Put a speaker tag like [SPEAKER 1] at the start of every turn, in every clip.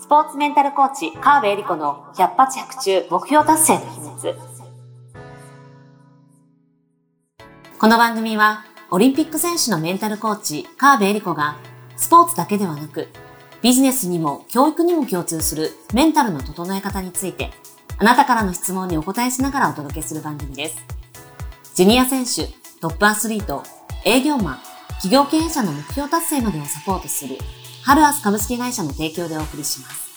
[SPEAKER 1] スポーツメンタルコーチ、川辺恵里子の百発百中目標達成の秘密。この番組は、オリンピック選手のメンタルコーチ、川辺恵里子が、スポーツだけではなく、ビジネスにも教育にも共通するメンタルの整え方について、あなたからの質問にお答えしながらお届けする番組です。ジュニア選手、トップアスリート、営業マン、企業経営者の目標達成までをサポートする、ハルアス株式会社の提供でお送りします。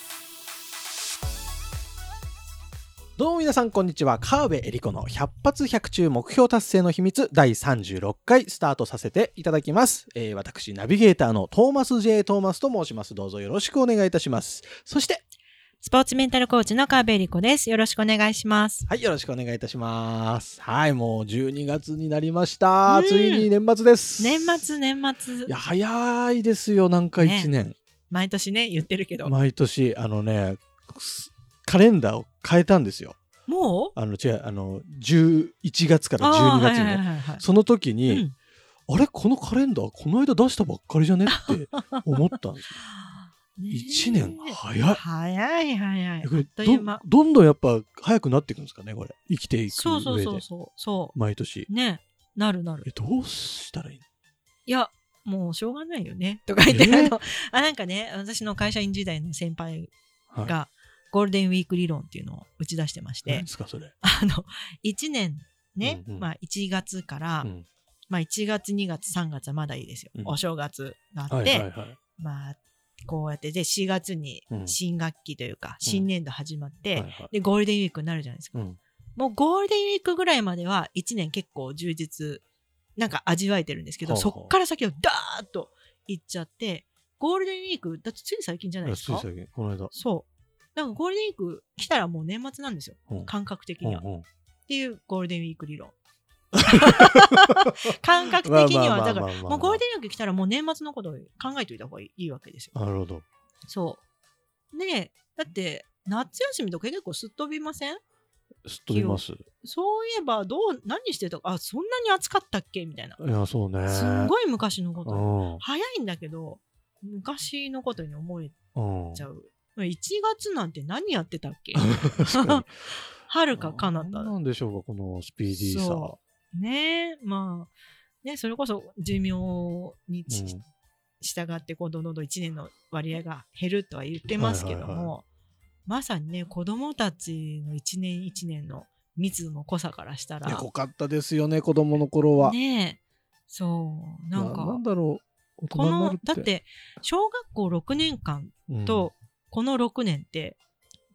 [SPEAKER 2] どうも皆さんこんにちは。川辺恵理子の百発百中目標達成の秘密第36回スタートさせていただきます、えー私ナビゲーターのトーマス J トーマスと申します。どうぞよろしくお願いいたします。そして
[SPEAKER 3] スポーツメンタルコーチの川辺理子です。よろしくお願いします。
[SPEAKER 2] はいよろしくお願いいたします。はいもう12月になりました、
[SPEAKER 3] うん。
[SPEAKER 2] ついに年末です。
[SPEAKER 3] 年末、年末。
[SPEAKER 2] い。や早いですよなんか1年、
[SPEAKER 3] 毎年ね、言ってるけど。
[SPEAKER 2] 毎年あのねカレンダーを変えたんですよ。
[SPEAKER 3] もう？
[SPEAKER 2] あの違うあの11月から
[SPEAKER 3] あー
[SPEAKER 2] 12月にその時に、
[SPEAKER 3] うん。
[SPEAKER 2] あれ？このカレンダーこの間出したばっかりじゃね？って思ったんですよ。
[SPEAKER 3] ね
[SPEAKER 2] 1年早い。
[SPEAKER 3] 早い早い。
[SPEAKER 2] これどどんどんやっぱ早くなっていくんですかねこれ生きていく
[SPEAKER 3] そうそう
[SPEAKER 2] 上で
[SPEAKER 3] そうそう。そ
[SPEAKER 2] 毎年
[SPEAKER 3] う。ね。なるなる
[SPEAKER 2] え。どうしたらいいの？
[SPEAKER 3] いや、もうしょうがないよね。とか言って、
[SPEAKER 2] え？
[SPEAKER 3] あの、あ、なんかね、私の会社員時代の先輩
[SPEAKER 2] はい
[SPEAKER 3] が、ゴールデンウィーク理論っていうのを打ち出してまして
[SPEAKER 2] 何で、すかそれ？
[SPEAKER 3] あの、1年ね、
[SPEAKER 2] うんうん
[SPEAKER 3] まあ1月から、
[SPEAKER 2] うん
[SPEAKER 3] まあ1月、2月、3月はまだいいですよ。
[SPEAKER 2] うん
[SPEAKER 3] お正月があって、
[SPEAKER 2] はいはいはい。
[SPEAKER 3] まあ、こうやってで4月に
[SPEAKER 2] うん。
[SPEAKER 3] 新学期というか、新年度始まって、でゴールデンウィークになるじゃないですか、
[SPEAKER 2] うん。
[SPEAKER 3] もうゴールデンウィークぐらいまでは1年結構充実なんか味わえてるんですけど、そっから先はダーッといっちゃってゴールデンウィークだってつい最近じゃないですか？
[SPEAKER 2] つい最近この間。
[SPEAKER 3] そう。なんかゴールデンウィーク来たらもう年末なんですよ。
[SPEAKER 2] う。ん
[SPEAKER 3] 感覚的には、っていうゴールデンウィーク理論 感覚的にはだからもうゴールデンウィーク来たらもう年末のことを考えておいた方がいいわけですよ
[SPEAKER 2] なるほど。
[SPEAKER 3] そう。ねえ、だって、夏休みとか結構すっ飛びません？
[SPEAKER 2] すっ飛びます。い
[SPEAKER 3] そういえば、どう、何してたか、あ、そんなに暑かったっけ？みたいな。
[SPEAKER 2] やそうね。
[SPEAKER 3] すんごい昔のこと。
[SPEAKER 2] うん
[SPEAKER 3] 早いんだけど、昔のことに思え
[SPEAKER 2] うん。
[SPEAKER 3] ちゃう。1月なんて何やってたっけ？はるか 彼方
[SPEAKER 2] 何なんでしょうかこのスピーディーさ。
[SPEAKER 3] ね。え、まあ、ね、それこそ寿命にち、
[SPEAKER 2] うん。
[SPEAKER 3] 従ってこうどんどんどん1年の割合が減るとは言ってますけども、まさにね子供たちの1年1年の密度の濃さからしたら
[SPEAKER 2] 濃かったですよね子供の頃は。
[SPEAKER 3] ねえ。そうなんか
[SPEAKER 2] なんだろう
[SPEAKER 3] こ。のだって小学校6年間
[SPEAKER 2] うん。
[SPEAKER 3] とこの6年って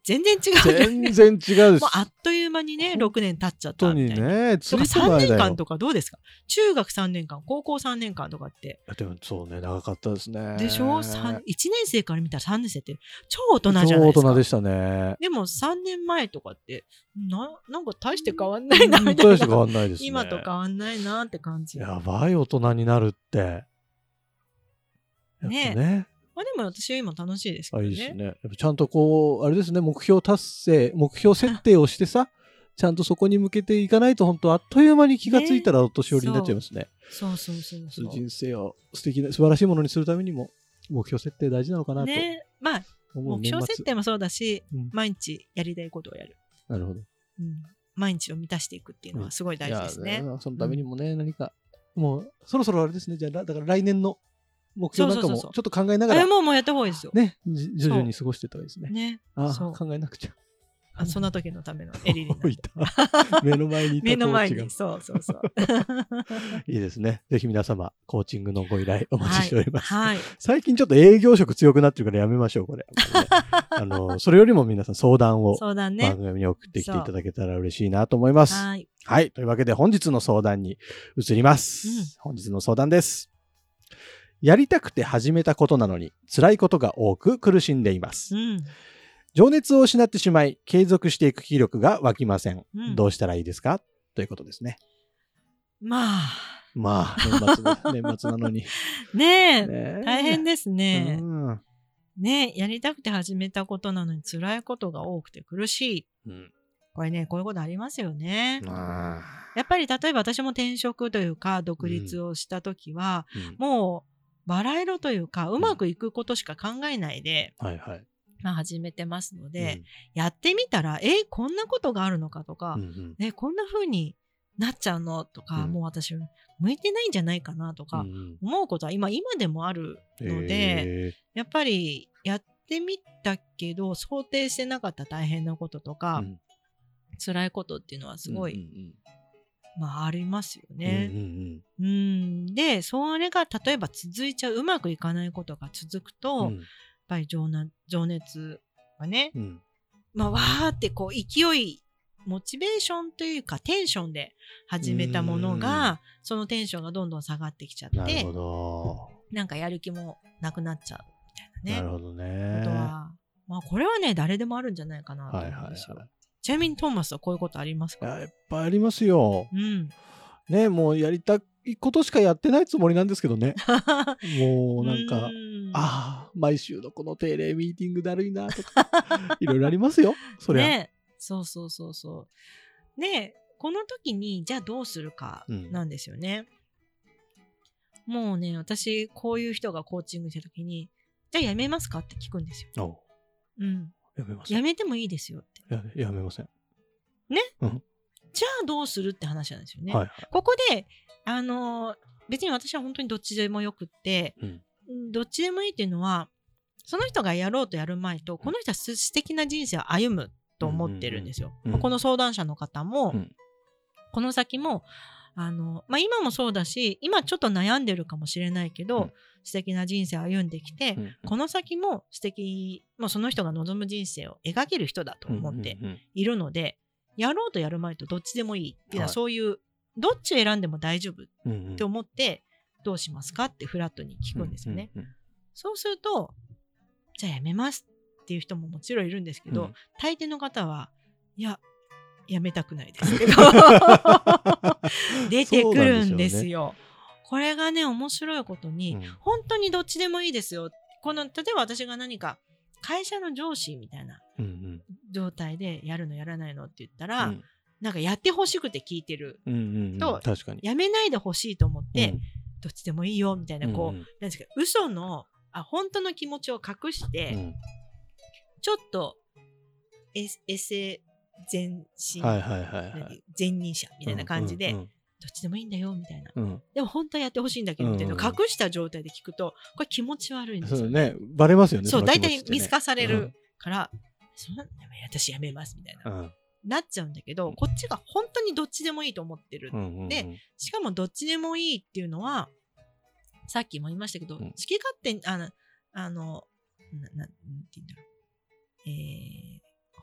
[SPEAKER 3] 全然違うじゃん
[SPEAKER 2] 全然違うです。
[SPEAKER 3] もうあっという間にね
[SPEAKER 2] 本
[SPEAKER 3] 6年経っちゃったみたいな。
[SPEAKER 2] ね、つ
[SPEAKER 3] とか
[SPEAKER 2] いてない
[SPEAKER 3] 3年間とかどうですか？中学3年間高校3年間とかって
[SPEAKER 2] でもそうね、長かったですね。
[SPEAKER 3] でしょ、さん ?1 年生から見たら3年生って超大人じゃないですか。
[SPEAKER 2] 超大人でしたね。
[SPEAKER 3] でも3年前とかってななんか大して変わんないなみたい
[SPEAKER 2] 大して変
[SPEAKER 3] な。
[SPEAKER 2] わんないですね。
[SPEAKER 3] 今と変わんないなって感じ。
[SPEAKER 2] やばい大人になるって。
[SPEAKER 3] ね
[SPEAKER 2] ね。
[SPEAKER 3] まあでも私は今楽しいですけ
[SPEAKER 2] あ、
[SPEAKER 3] どね。
[SPEAKER 2] いいですね。やっぱちゃんとこう、あれですね、目標達成、目標設定をしてさ、ちゃんとそこに向けていかないと、本当あっという間に気がついたらお年寄りになっちゃいますね。
[SPEAKER 3] そうそうそうそう。
[SPEAKER 2] 人生を素敵な、素晴らしいものにするためにも、目標設定大事なのかなと
[SPEAKER 3] ねまあ目標設定もそうだし、
[SPEAKER 2] うん
[SPEAKER 3] 毎日やりたいことをやる。
[SPEAKER 2] なるほど。
[SPEAKER 3] うん、毎日を満たしていくっていうのはすごい大事ですね。
[SPEAKER 2] いやそのためにもね、何か、もう、そろそろあれですね、じゃあ、らだから来年の目標なんかもちょっと考えながら、
[SPEAKER 3] もうもうやった方がいいですよ。
[SPEAKER 2] ね、じ徐々に過ごしてた方がいいですね。
[SPEAKER 3] ね。
[SPEAKER 2] あ
[SPEAKER 3] そう
[SPEAKER 2] 考えなくちゃ。
[SPEAKER 3] あそんな時のためのエリリン。
[SPEAKER 2] 目の前にいた
[SPEAKER 3] 目の前に。そうそうそう。
[SPEAKER 2] いいですね。ぜひ皆様、コーチングのご依頼お待ちしております。
[SPEAKER 3] はい。
[SPEAKER 2] 最近ちょっと営業職強くなってるからやめましょう、これ。あの、それよりも皆さん相談を。番組に送ってきていただけたら嬉しいなと思います。
[SPEAKER 3] はい。
[SPEAKER 2] はい。というわけで本日の相談に移ります。
[SPEAKER 3] うん
[SPEAKER 2] 本日の相談です。やりたくて始めたことなのに辛いことが多く苦しんでいます。
[SPEAKER 3] うん。
[SPEAKER 2] 情熱を失ってしまい継続していく気力が湧きません。
[SPEAKER 3] うん
[SPEAKER 2] どうしたらいいですか？ということですね。
[SPEAKER 3] まあ、
[SPEAKER 2] まあ、年末で年末なのに。
[SPEAKER 3] ねえ、
[SPEAKER 2] ね
[SPEAKER 3] 大変ですね。
[SPEAKER 2] うん
[SPEAKER 3] ねえ、やりたくて始めたことなのに辛いことが多くて苦しい。
[SPEAKER 2] うん
[SPEAKER 3] これね、こういうことありますよね。
[SPEAKER 2] まあ
[SPEAKER 3] やっぱり例えば私も転職というか独立をした時は、
[SPEAKER 2] うん
[SPEAKER 3] もうバラ色というかうまくいくことしか考えないで、
[SPEAKER 2] はいはい。
[SPEAKER 3] まあ、始めてますので、やってみたら、え、こんなことがあるのかとか、
[SPEAKER 2] うんうん。
[SPEAKER 3] ね、こんな風になっちゃうのとか、
[SPEAKER 2] うん。
[SPEAKER 3] もう私、向いてないんじゃないかなとか、
[SPEAKER 2] うんうん。
[SPEAKER 3] 思うことは今、今でもあるので、
[SPEAKER 2] へ
[SPEAKER 3] やっぱりやってみたけど、想定してなかった大変なことと
[SPEAKER 2] ー
[SPEAKER 3] か、
[SPEAKER 2] うん。
[SPEAKER 3] 辛いことっていうのはすごい、
[SPEAKER 2] うん
[SPEAKER 3] まあ、ありますよ
[SPEAKER 2] うんうん
[SPEAKER 3] ね。
[SPEAKER 2] うん
[SPEAKER 3] うん、で、それが例えば続いちゃう、うまくいかないことが続くと、
[SPEAKER 2] うん
[SPEAKER 3] やっぱり情な情熱がね、
[SPEAKER 2] うん
[SPEAKER 3] まあ、わーってこう勢い、モチベーションというかテンションで始めたもの
[SPEAKER 2] うん
[SPEAKER 3] が、そのテンションがどんどん下がってきちゃって
[SPEAKER 2] なるほ、ど。
[SPEAKER 3] なんかやる気もなくなっちゃうみたいなね。
[SPEAKER 2] なるほどね。
[SPEAKER 3] ことは、まあこれはね、誰でもあるんじゃないかなと
[SPEAKER 2] はいはい
[SPEAKER 3] 思うんですよ。
[SPEAKER 2] はい。
[SPEAKER 3] ちなみにトーマスはこういうことありますか？
[SPEAKER 2] いややっぱありますよ。
[SPEAKER 3] うん。
[SPEAKER 2] ね、もうやりたいことしかやってないつもりなんですけどね。もうなんか、
[SPEAKER 3] うん
[SPEAKER 2] ああ、毎週のこの定例ミーティングだるいなとか、いろいろありますよ。そりゃ。
[SPEAKER 3] ねそうそうそうそう。で、この時に、じゃあどうするか
[SPEAKER 2] うん
[SPEAKER 3] なんですよね。もうね、私、こういう人がコーチングしてる時に、じゃあやめますか？って聞くんですよ。
[SPEAKER 2] お
[SPEAKER 3] うん。
[SPEAKER 2] やめません。
[SPEAKER 3] やめてもいいですよって。
[SPEAKER 2] ややめません。
[SPEAKER 3] じゃあどうするって話なんですよね。
[SPEAKER 2] はいはい。
[SPEAKER 3] ここで、あのー別に私は本当にどっちでもよくって、
[SPEAKER 2] うん
[SPEAKER 3] うんどっちでもいいっていうのは、その人がやろうとやる前と、この人は素素敵な人生を歩むと思ってるんですよ。
[SPEAKER 2] うんうんうん
[SPEAKER 3] この相談者の方も、
[SPEAKER 2] うん
[SPEAKER 3] この先も、あの、まあ、今もそうだし、今ちょっと悩んでるかもしれないけど、
[SPEAKER 2] うん。
[SPEAKER 3] 素敵な人生を歩んできて、
[SPEAKER 2] うん
[SPEAKER 3] この先も素敵、もうその人が望む人生を描ける人だと思って
[SPEAKER 2] うんうんうん
[SPEAKER 3] いるので、やろうとやる前とどっちでもいいっていうのは、
[SPEAKER 2] はい。
[SPEAKER 3] そういう、どっちを選んでも大丈夫っ
[SPEAKER 2] うんうん。
[SPEAKER 3] て思って、どうしますかってフラットに聞くんですよね。
[SPEAKER 2] うんうん。
[SPEAKER 3] そうすると、じゃあやめますっていう人ももちろんいるんですけど、
[SPEAKER 2] うん。
[SPEAKER 3] 大抵の方は、いや、やめたくないです。けど、出てくるんですよ。これがね、面白いことに、
[SPEAKER 2] うん。
[SPEAKER 3] 本当にどっちでもいいですよ。この、例えば私が何か、会社の上司みたいな状態でやるのやらないのって言ったら、
[SPEAKER 2] うん。
[SPEAKER 3] なんかやってほしくて聞いてる。
[SPEAKER 2] うんうんうん。
[SPEAKER 3] と
[SPEAKER 2] 確かに。
[SPEAKER 3] やめないでほしいと思って、
[SPEAKER 2] うん。
[SPEAKER 3] どっちでもいいよみたいな、こう、
[SPEAKER 2] うんうん。
[SPEAKER 3] なんですか、嘘の、あ、本当の気持ちを隠して、
[SPEAKER 2] うん。
[SPEAKER 3] ちょっとエエセ前進、
[SPEAKER 2] はいはいはいはい。
[SPEAKER 3] 何前任者みたいな感じで、
[SPEAKER 2] うん
[SPEAKER 3] どっちでもいいんだよみたいな。でも本当はやってほしいんだけどみたいな隠した状態で聞くと、これ気持ち悪いんですよ。
[SPEAKER 2] そうね、バレますよね。
[SPEAKER 3] そう、
[SPEAKER 2] の
[SPEAKER 3] 大体見透かされる。から、そんな私やめますみたいな、
[SPEAKER 2] うん
[SPEAKER 3] なっちゃうんだけど、こっちが本当にどっちでもいいと思ってる。でしかもどっちでもいいっていうのは、さっきも言いましたけど、
[SPEAKER 2] うん
[SPEAKER 3] 好き勝手に、あの、あの、な、ななんて言うんだろう。えー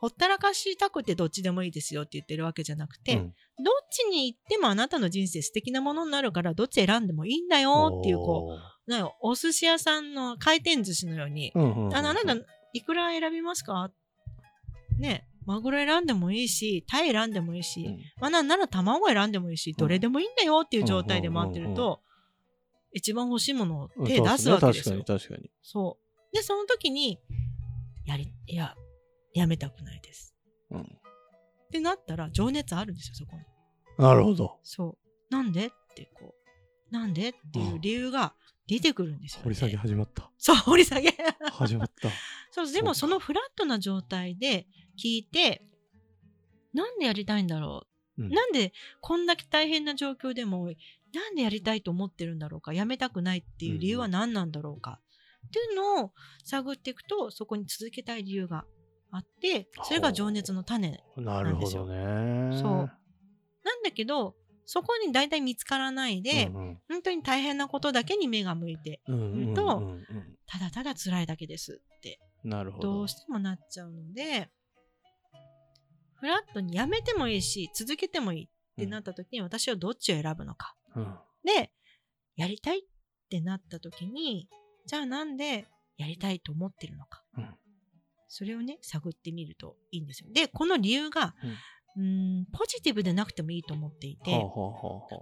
[SPEAKER 3] ほったらかしたくてどっちでもいいですよって言ってるわけじゃなくて、
[SPEAKER 2] うん。
[SPEAKER 3] どっちに行ってもあなたの人生素敵なものになるからどっち選んでもいいんだよっていうこうなんかお寿司屋さんの回転寿司のように、
[SPEAKER 2] うんうんうん
[SPEAKER 3] あのあなたいくら選びますか？ねマグロ選んでもいいしタイ選んでもいいし、
[SPEAKER 2] うん。
[SPEAKER 3] まあ、なんなら卵選んでもいいしどれでもいいんだよっていう状態で回ってると、一番欲しいものを
[SPEAKER 2] うん
[SPEAKER 3] 手出すわけですよ。
[SPEAKER 2] 確かに確かに。
[SPEAKER 3] そう。でその時にやりいややめたくないです
[SPEAKER 2] うん
[SPEAKER 3] ってなったら情熱あるんですよそこに。
[SPEAKER 2] なるほど。
[SPEAKER 3] そう。なんでってこう、なんでっていう理由が出てくるんですよ、ね。
[SPEAKER 2] 掘り下げ始まった。
[SPEAKER 3] そう、掘り下げ。
[SPEAKER 2] 始まった。
[SPEAKER 3] そう、でもそのフラットな状態で聞いて、なんでやりたいんだろ
[SPEAKER 2] う？ん
[SPEAKER 3] う、なんでこんだけ大変な状況でも、なんでやりたいと思ってるんだろうか？やめたくないっていう理由は何なんだろうか、っていうのを探っていくと、そこに続けたい理由があって、それが情熱の種
[SPEAKER 2] なるほどね。
[SPEAKER 3] そう。なんだけど、そこに大体見つからないで、
[SPEAKER 2] うんうん。
[SPEAKER 3] 本当に大変なことだけに目が向いて、
[SPEAKER 2] うんうんうん
[SPEAKER 3] と
[SPEAKER 2] うん
[SPEAKER 3] ただただ辛いだけですって、
[SPEAKER 2] なるほど。
[SPEAKER 3] どうしてもなっちゃうので、フラットにやめてもいいし、続けてもいいってなった時に、私はどっちを選ぶのか。
[SPEAKER 2] うん。
[SPEAKER 3] で、やりたいってなった時に、じゃあなんでやりたいと思ってるのか。
[SPEAKER 2] うん
[SPEAKER 3] それをね、探ってみるといいんですよ。で、この理由が、うーん、ポジティブでなくてもいいと思っていて、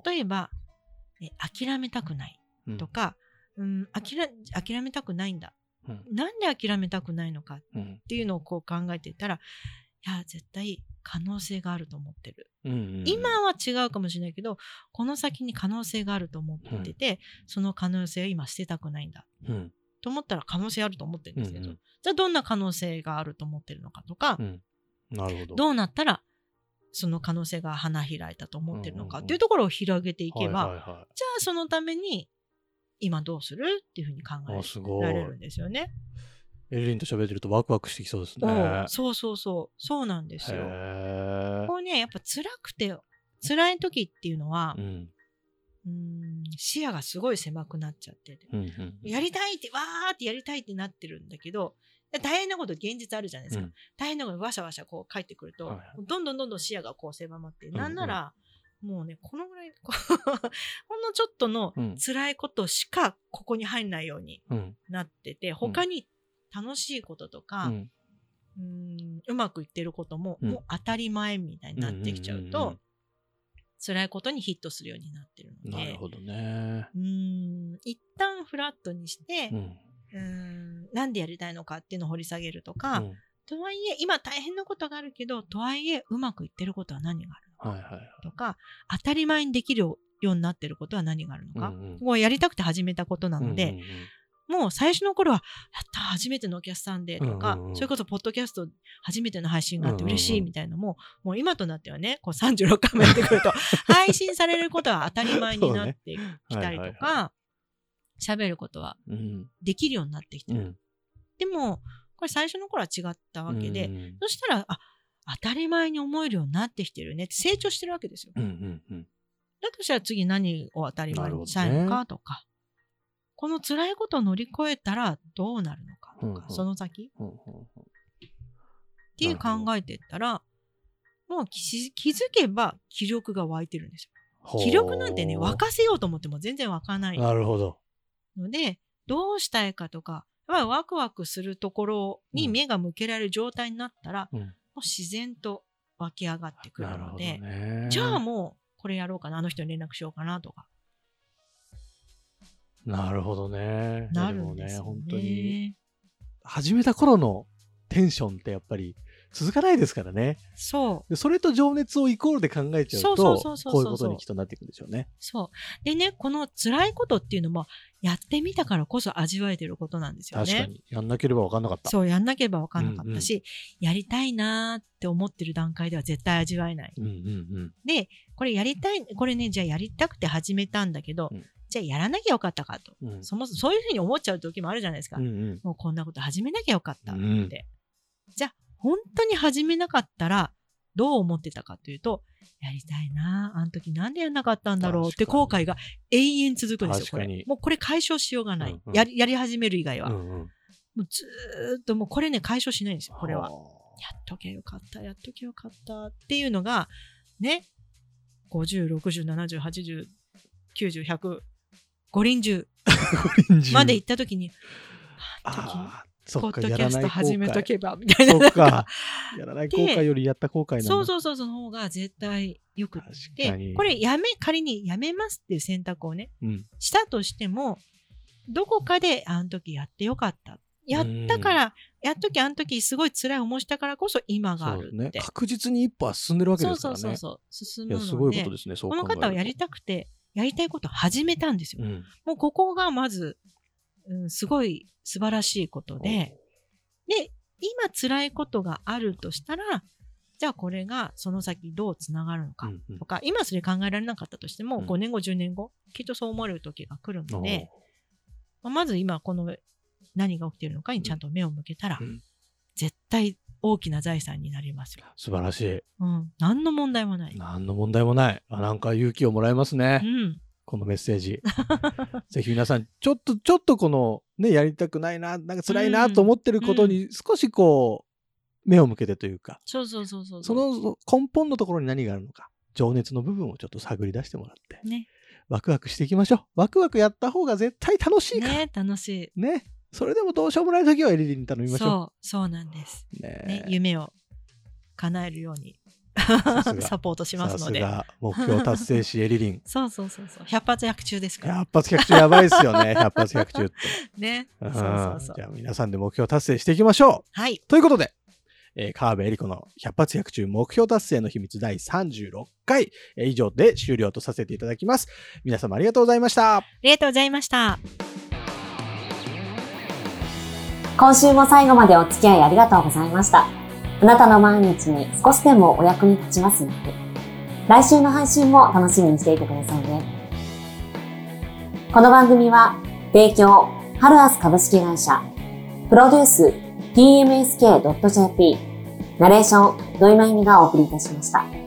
[SPEAKER 3] 例えば、え諦めたくない。
[SPEAKER 2] う
[SPEAKER 3] とか、うん、諦諦めたくないんだ。
[SPEAKER 2] うん
[SPEAKER 3] なんで諦めたくないのかっ
[SPEAKER 2] うん
[SPEAKER 3] ていうのをこう考えていったら、いや、絶対可能性があると思ってる。
[SPEAKER 2] うんうん
[SPEAKER 3] 今は違うかもしれないけど、この先に可能性があると思ってて、その可能性を今捨てたくないんだ。
[SPEAKER 2] うん
[SPEAKER 3] っと思ったら可能性あると思ってるんですけど、
[SPEAKER 2] うんうん
[SPEAKER 3] じゃあどんな可能性があると思ってるのかとか、
[SPEAKER 2] うん。なるほど。
[SPEAKER 3] どうなったらその可能性が花開いたと思ってるのかっていうところを広げていけば、
[SPEAKER 2] はいはいはい
[SPEAKER 3] じゃあそのために今どうするっていうふうに考えられるんですよね。
[SPEAKER 2] エリリンと喋ってるとワクワクしてきそうですね。
[SPEAKER 3] うんそうそうそうそうなんですよ。
[SPEAKER 2] へ
[SPEAKER 3] こうねやっぱ辛くて辛い時っていうのは
[SPEAKER 2] ー、うん。
[SPEAKER 3] うーん視野がすごい狭くなっちゃってて。
[SPEAKER 2] うんうん。
[SPEAKER 3] やりたいってわーってやりたいってなってるんだけど大変なこと現実あるじゃないですか、
[SPEAKER 2] うん。
[SPEAKER 3] 大変なことわしゃわしゃこう帰ってくると、
[SPEAKER 2] はいはい。
[SPEAKER 3] どんどんどんどん視野がこう狭まって、
[SPEAKER 2] ん
[SPEAKER 3] なんならもうねこのぐらい ほんのちょっとの
[SPEAKER 2] うん。
[SPEAKER 3] 辛いことしかここに入んないように
[SPEAKER 2] うん。
[SPEAKER 3] なってて他に楽しいこととか、
[SPEAKER 2] うん。
[SPEAKER 3] うまくいってることも、
[SPEAKER 2] うん。
[SPEAKER 3] もう当たり前みたいになってきちゃうと、
[SPEAKER 2] うんうんうん
[SPEAKER 3] 辛いことにヒットするようになってるので
[SPEAKER 2] なるほどね。
[SPEAKER 3] うーん一旦フラットにして、
[SPEAKER 2] うん。
[SPEAKER 3] んなんでやりたいのかっていうのを掘り下げるとか、
[SPEAKER 2] うん
[SPEAKER 3] とはいえ今大変なことがあるけどとはいえうまくいってることは何があるのか
[SPEAKER 2] はいはいはい。
[SPEAKER 3] とか当たり前にできるようになってることは何があるのか、
[SPEAKER 2] うんうん
[SPEAKER 3] こうやりたくて始めたことなので、
[SPEAKER 2] うんうんうん
[SPEAKER 3] もう最初の頃は、やった初めてのお客さんでとか、
[SPEAKER 2] うんうんうん
[SPEAKER 3] それこそポッドキャスト初めての配信があって嬉しいみたいなのも、もう今となってはね、こう36回もやってくると、配信されることは当たり前になってきたりと
[SPEAKER 2] はいはい
[SPEAKER 3] か、喋ることは
[SPEAKER 2] うん
[SPEAKER 3] できるようになってきてる。
[SPEAKER 2] うん。
[SPEAKER 3] でも、これ最初の頃は違ったわけで、
[SPEAKER 2] うんうん
[SPEAKER 3] そしたら、あ、当たり前に思えるようになってきてるねって成長してるわけですよ。
[SPEAKER 2] うんうんうん。
[SPEAKER 3] だとしたら次何を当たり前にしたいのかとか、この辛いことを乗り越えたらどうなるのかとか、
[SPEAKER 2] うんうん。
[SPEAKER 3] その先。
[SPEAKER 2] うんうん
[SPEAKER 3] っていう考えてったら、もうき気づけば気力が湧いてるんですよ。気力なんてね、沸かせようと思っても全然湧かない。
[SPEAKER 2] なるほど。
[SPEAKER 3] ので、どうしたいかとか、やっぱりワクワクするところに目が向けられる状態になったら、
[SPEAKER 2] うん。
[SPEAKER 3] もう自然と湧き上がってくるので、
[SPEAKER 2] ね。
[SPEAKER 3] じゃあもうこれやろうかな、あの人に連絡しようかなとか、
[SPEAKER 2] なるほどね。
[SPEAKER 3] なるんですよね。
[SPEAKER 2] 本当に。始めた頃のテンションってやっぱり続かないですからね。
[SPEAKER 3] そう。
[SPEAKER 2] でそれと情熱をイコールで考えちゃうと、こういうことにきっとなっていくんでしょうね。
[SPEAKER 3] そう。でね、この辛いことっていうのも、やってみたからこそ味わえてることなんですよね。
[SPEAKER 2] 確かに。やんなければ分かんなかった。
[SPEAKER 3] そう、やんなければ分かんなかったし、やりたいなーって思ってる段階では絶対味わえない。
[SPEAKER 2] うんうん
[SPEAKER 3] で、これやりたい、これね、じゃあやりたくて始めたんだけど、
[SPEAKER 2] うん
[SPEAKER 3] じゃあやらなきゃよかったかと。
[SPEAKER 2] うん。うん
[SPEAKER 3] そもそもそういうふうに思っちゃう時もあるじゃないですか。
[SPEAKER 2] うんうん
[SPEAKER 3] もうこんなこと始めなきゃよかったって。
[SPEAKER 2] うん
[SPEAKER 3] じゃあ、本当に始めなかったら、どう思ってたかというと、やりたいなあの時なんでやんなかったんだろうって後悔が永遠続くんですよ、これ。もうこれ解消しようがない。
[SPEAKER 2] うんうん
[SPEAKER 3] やりやり始める以外は。
[SPEAKER 2] うんうん。
[SPEAKER 3] もうずーっともうこれね、解消しないんですよ、これは。
[SPEAKER 2] あ
[SPEAKER 3] やっとけよかった、やっとけよかったっていうのが、ね、50、五輪中
[SPEAKER 2] ー。
[SPEAKER 3] まで行った時に、あの時、
[SPEAKER 2] あーそ
[SPEAKER 3] ポッドキャスト始めと
[SPEAKER 2] 悔。
[SPEAKER 3] けば、みたいな。なんか
[SPEAKER 2] か。やらない後悔よりやった後悔な。
[SPEAKER 3] そうそうそう、その方が絶対よくって
[SPEAKER 2] に。、
[SPEAKER 3] これやめ、仮にやめますっていう選択をね、
[SPEAKER 2] うん。
[SPEAKER 3] したとしても、どこかであの時やってよかった。やったから、やっときあの時すごい辛い思いしたからこそ今があるって。。
[SPEAKER 2] 確実に一歩は進んでるわけ
[SPEAKER 3] そう
[SPEAKER 2] ですからね。
[SPEAKER 3] そうそうそう。進むので。
[SPEAKER 2] すごいことですね。そう
[SPEAKER 3] この方はやりたくて、やりたいことを始めたんですよ。
[SPEAKER 2] うん。
[SPEAKER 3] もうここがまず、うん、すごい素晴らしいことで、で、今辛いことがあるとしたら、じゃあこれがその先どうつながるのか
[SPEAKER 2] うんうん。
[SPEAKER 3] とか、今それ考えられなかったとしても、
[SPEAKER 2] うん。
[SPEAKER 3] 5年後、10年後、きっとそう思われる時が来るので、まあまず今この何が起きているのかにちゃんと目を向けたら、
[SPEAKER 2] うん。
[SPEAKER 3] 絶対大きな財産になりますよ。
[SPEAKER 2] 素晴らしい。
[SPEAKER 3] うん。何の問題もない。
[SPEAKER 2] 何の問題もない。あなんか勇気をもらえますね。
[SPEAKER 3] うん。
[SPEAKER 2] このメッセージ。ぜひ皆さん、ちょっと、ちょっとこの、ね、やりたくないな、なんか辛いなと思ってることに少しこう、目を向けてというか、
[SPEAKER 3] そうそうそうそう。
[SPEAKER 2] その根本のところに何があるのか、情熱の部分をちょっと探り出してもらって、
[SPEAKER 3] ね。
[SPEAKER 2] ワクワクしていきましょう。ワクワクやった方が絶対楽しいから。ね。
[SPEAKER 3] ね、楽しい。
[SPEAKER 2] それでもどうしようもない時はエリリンに頼みましょ
[SPEAKER 3] そう、そうなんです。
[SPEAKER 2] う。ね
[SPEAKER 3] ね、夢を叶えるように サポートしますので。
[SPEAKER 2] 目標達成しエリリン。
[SPEAKER 3] そうそうそうそう。100発100中ですから。
[SPEAKER 2] 100発100中やばいですよね。100発100中って。
[SPEAKER 3] ね。そう
[SPEAKER 2] うん
[SPEAKER 3] そうそう
[SPEAKER 2] じゃ。あ皆さんで目標達成していきましょう。
[SPEAKER 3] はい。
[SPEAKER 2] ということで、えー、川辺エリ子の100発100中目標達成の秘密第36回、えー以上で終了とさせていただきます。皆様ありがとうございました。
[SPEAKER 3] ありがとうございました。
[SPEAKER 1] 今週も最後までお付き合いありがとうございました。あなたの毎日に少しでもお役に立ちますように。来週の配信も楽しみにしていてくださいね。この番組は、提供、ハルアス株式会社、プロデュース、tmsk.jp、ナレーション、土井まゆみがお送りいたしました。